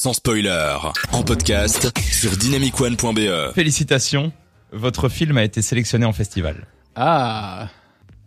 sans spoiler, en podcast sur dynamicone.be. Félicitations, votre film a été sélectionné en festival. Ah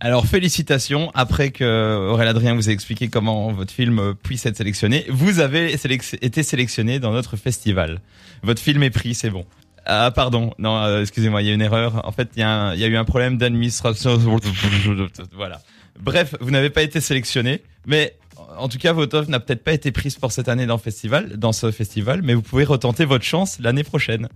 Alors félicitations, après que Aurélien Adrien vous ait expliqué comment votre film puisse être sélectionné, vous avez sélec- été sélectionné dans notre festival. Votre film est pris, c'est bon. Ah pardon, non, euh, excusez-moi, il y a une erreur. En fait, il y, y a eu un problème d'administration. Voilà. Bref, vous n'avez pas été sélectionné, mais en tout cas, votre offre n'a peut-être pas été prise pour cette année dans festival, dans ce festival, mais vous pouvez retenter votre chance l'année prochaine.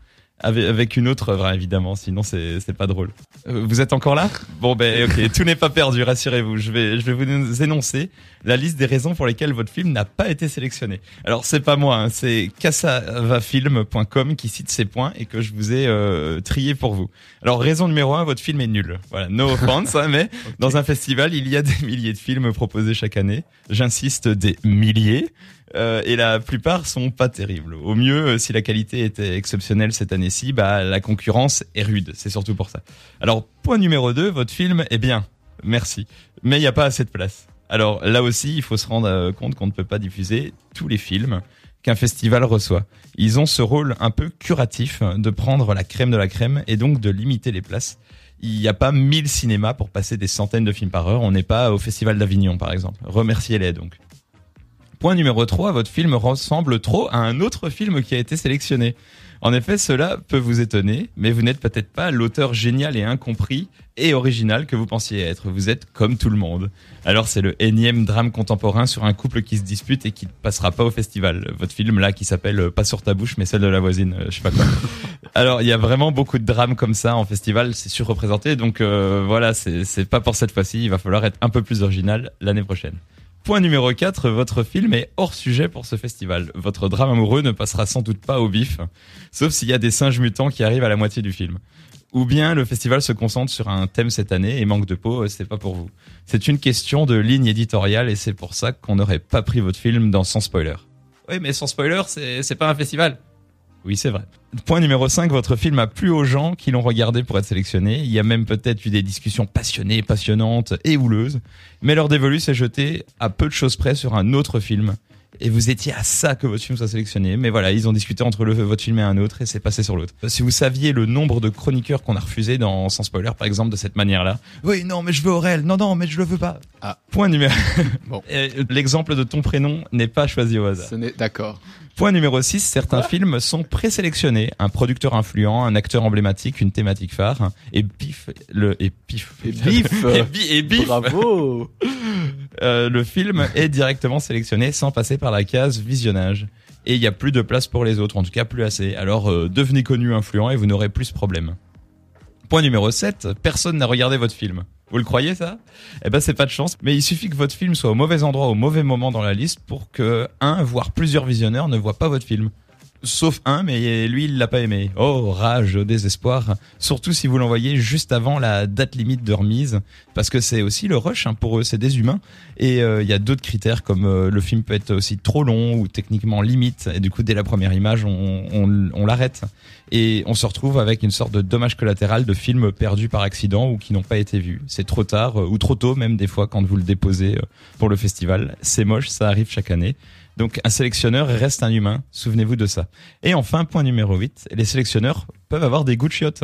Avec, avec une autre hein, évidemment, sinon c'est c'est pas drôle. Euh, vous êtes encore là? Bon ben ok, tout n'est pas perdu, rassurez-vous. Je vais je vais vous énoncer la liste des raisons pour lesquelles votre film n'a pas été sélectionné. Alors c'est pas moi, hein, c'est cassavafilm.com qui cite ces points et que je vous ai euh, trié pour vous. Alors raison numéro un, votre film est nul. Voilà, no offense, hein, mais dans un festival, il y a des milliers de films proposés chaque année. J'insiste, des milliers. Euh, et la plupart sont pas terribles. Au mieux, euh, si la qualité était exceptionnelle cette année-ci, bah la concurrence est rude. C'est surtout pour ça. Alors point numéro 2, votre film est bien. Merci. Mais il n'y a pas assez de place. Alors là aussi, il faut se rendre euh, compte qu'on ne peut pas diffuser tous les films qu'un festival reçoit. Ils ont ce rôle un peu curatif de prendre la crème de la crème et donc de limiter les places. Il n'y a pas 1000 cinémas pour passer des centaines de films par heure. On n'est pas au Festival d'Avignon, par exemple. Remerciez-les donc. Point numéro 3, votre film ressemble trop à un autre film qui a été sélectionné. En effet, cela peut vous étonner, mais vous n'êtes peut-être pas l'auteur génial et incompris et original que vous pensiez être. Vous êtes comme tout le monde. Alors c'est le énième drame contemporain sur un couple qui se dispute et qui ne passera pas au festival. Votre film là qui s'appelle Pas sur ta bouche mais celle de la voisine, euh, je sais pas quoi. Alors il y a vraiment beaucoup de drames comme ça en festival, c'est surreprésenté. Donc euh, voilà, c'est pas pour cette fois-ci. Il va falloir être un peu plus original l'année prochaine. Point numéro 4, votre film est hors sujet pour ce festival. Votre drame amoureux ne passera sans doute pas au bif, sauf s'il y a des singes mutants qui arrivent à la moitié du film. Ou bien le festival se concentre sur un thème cette année et manque de peau, euh, c'est pas pour vous. C'est une question de ligne éditoriale et c'est pour ça qu'on n'aurait pas pris votre film dans Sans Spoiler. Oui, mais sans spoiler, c'est c'est pas un festival. Oui, c'est vrai. Point numéro 5, votre film a plu aux gens qui l'ont regardé pour être sélectionné. Il y a même peut-être eu des discussions passionnées, passionnantes et houleuses. Mais leur dévolu s'est jeté à peu de choses près sur un autre film. Et vous étiez à ça que votre film soit sélectionné. Mais voilà, ils ont discuté entre le, votre film et un autre et c'est passé sur l'autre. Si vous saviez le nombre de chroniqueurs qu'on a refusé dans Sans Spoiler, par exemple, de cette manière-là. Oui, non, mais je veux Aurel. Non, non, mais je le veux pas. Ah. Point numéro... Bon. L'exemple de ton prénom n'est pas choisi au hasard. Ce n'est d'accord. Point numéro 6, certains films sont présélectionnés. Un producteur influent, un acteur emblématique, une thématique phare. Et bif, le, et pif. Et bif et, bi- et bif. Bravo Euh, le film est directement sélectionné sans passer par la case visionnage. Et il y a plus de place pour les autres, en tout cas plus assez. Alors euh, devenez connu influent et vous n'aurez plus ce problème. Point numéro 7, personne n'a regardé votre film. Vous le croyez ça? Eh ben c'est pas de chance, mais il suffit que votre film soit au mauvais endroit au mauvais moment dans la liste pour que un voire plusieurs visionneurs ne voient pas votre film. Sauf un, mais lui il l'a pas aimé. Oh rage, désespoir. Surtout si vous l'envoyez juste avant la date limite de remise, parce que c'est aussi le rush hein, pour eux, c'est des humains. Et euh, il y a d'autres critères comme euh, le film peut être aussi trop long ou techniquement limite, et du coup dès la première image on, on, on l'arrête et on se retrouve avec une sorte de dommage collatéral de films perdus par accident ou qui n'ont pas été vus. C'est trop tard euh, ou trop tôt même des fois quand vous le déposez euh, pour le festival. C'est moche, ça arrive chaque année. Donc un sélectionneur reste un humain, souvenez-vous de ça. Et enfin, point numéro 8, les sélectionneurs peuvent avoir des goûts de chiottes.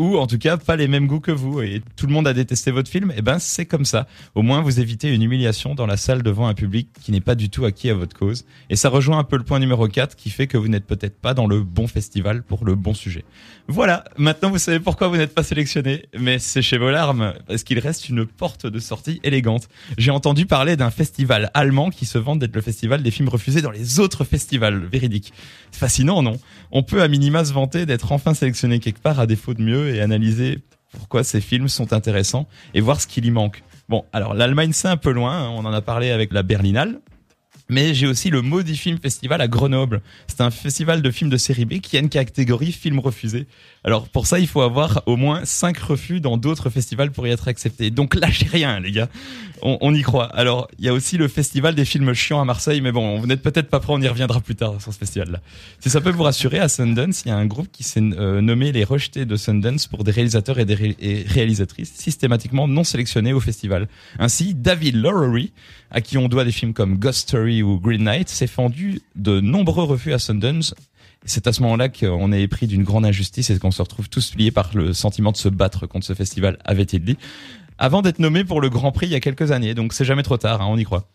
Ou en tout cas pas les mêmes goûts que vous et tout le monde a détesté votre film, et ben c'est comme ça. Au moins vous évitez une humiliation dans la salle devant un public qui n'est pas du tout acquis à votre cause. Et ça rejoint un peu le point numéro 4 qui fait que vous n'êtes peut-être pas dans le bon festival pour le bon sujet. Voilà, maintenant vous savez pourquoi vous n'êtes pas sélectionné, mais c'est chez vos larmes, parce qu'il reste une porte de sortie élégante. J'ai entendu parler d'un festival allemand qui se vante d'être le festival des films refusés dans les autres festivals, véridique. Fascinant, non? On peut à minima se vanter d'être enfin sélectionné quelque part à défaut de mieux et analyser pourquoi ces films sont intéressants et voir ce qu'il y manque. Bon, alors l'Allemagne c'est un peu loin, hein, on en a parlé avec la Berlinale, mais j'ai aussi le Maudit Film Festival à Grenoble. C'est un festival de films de série B qui a une catégorie films refusés. Alors pour ça, il faut avoir au moins 5 refus dans d'autres festivals pour y être accepté. Donc lâchez rien, les gars. On, y croit. Alors, il y a aussi le festival des films chiants à Marseille, mais bon, vous n'êtes peut-être pas prêts, on y reviendra plus tard sur ce festival-là. Si ça peut vous rassurer, à Sundance, il y a un groupe qui s'est euh, nommé les rejetés de Sundance pour des réalisateurs et des réalisatrices systématiquement non sélectionnés au festival. Ainsi, David Lowery, à qui on doit des films comme Ghost Story Ou Green Knight s'est fendu de nombreux refus à Sundance. C'est à ce moment-là qu'on est pris d'une grande injustice et qu'on se retrouve tous liés par le sentiment de se battre contre ce festival, avait-il dit, avant d'être nommé pour le Grand Prix il y a quelques années. Donc c'est jamais trop tard, hein, on y croit.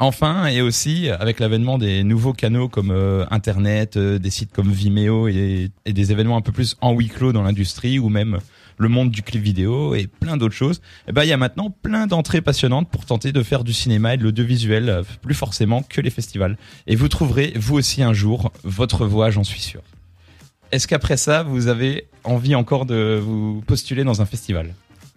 Enfin, et aussi avec l'avènement des nouveaux canaux comme euh, Internet, euh, des sites comme Vimeo et, et, des événements un peu plus en huis clos dans l'industrie ou même le monde du clip vidéo et plein d'autres choses, eh ben il y a maintenant plein d'entrées passionnantes pour tenter de faire du cinéma et de l'audiovisuel euh, plus forcément que les festivals. Et vous trouverez vous aussi un jour votre voix, j'en suis sûr. Est-ce qu'après ça, vous avez envie encore de vous postuler dans un festival?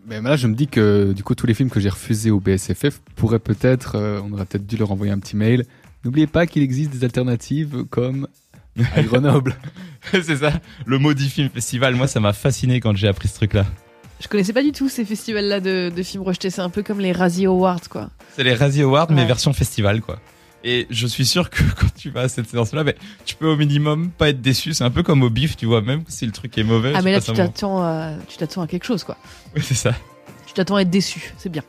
Mais là, je me dis que du coup, tous les films que j'ai refusés au BSFF pourraient peut-être, euh, on aurait peut-être dû leur envoyer un petit mail. N'oubliez pas qu'il existe des alternatives comme à Grenoble. c'est ça, le maudit film festival. Moi, ça m'a fasciné quand j'ai appris ce truc-là. Je connaissais pas du tout ces festivals-là de, de, films rejetés. C'est un peu comme les Razzie Awards, quoi. C'est les Razzie Awards, ouais. mais version festival, quoi. Et je suis sûr que quand tu vas à cette séance-là, mais tu peux au minimum pas être déçu. C'est un peu comme au bif, tu vois, même si le truc est mauvais. Ah, mais là, tu t'attends, à, tu t'attends à quelque chose, quoi. Oui, c'est ça. Tu t'attends à être déçu, c'est bien.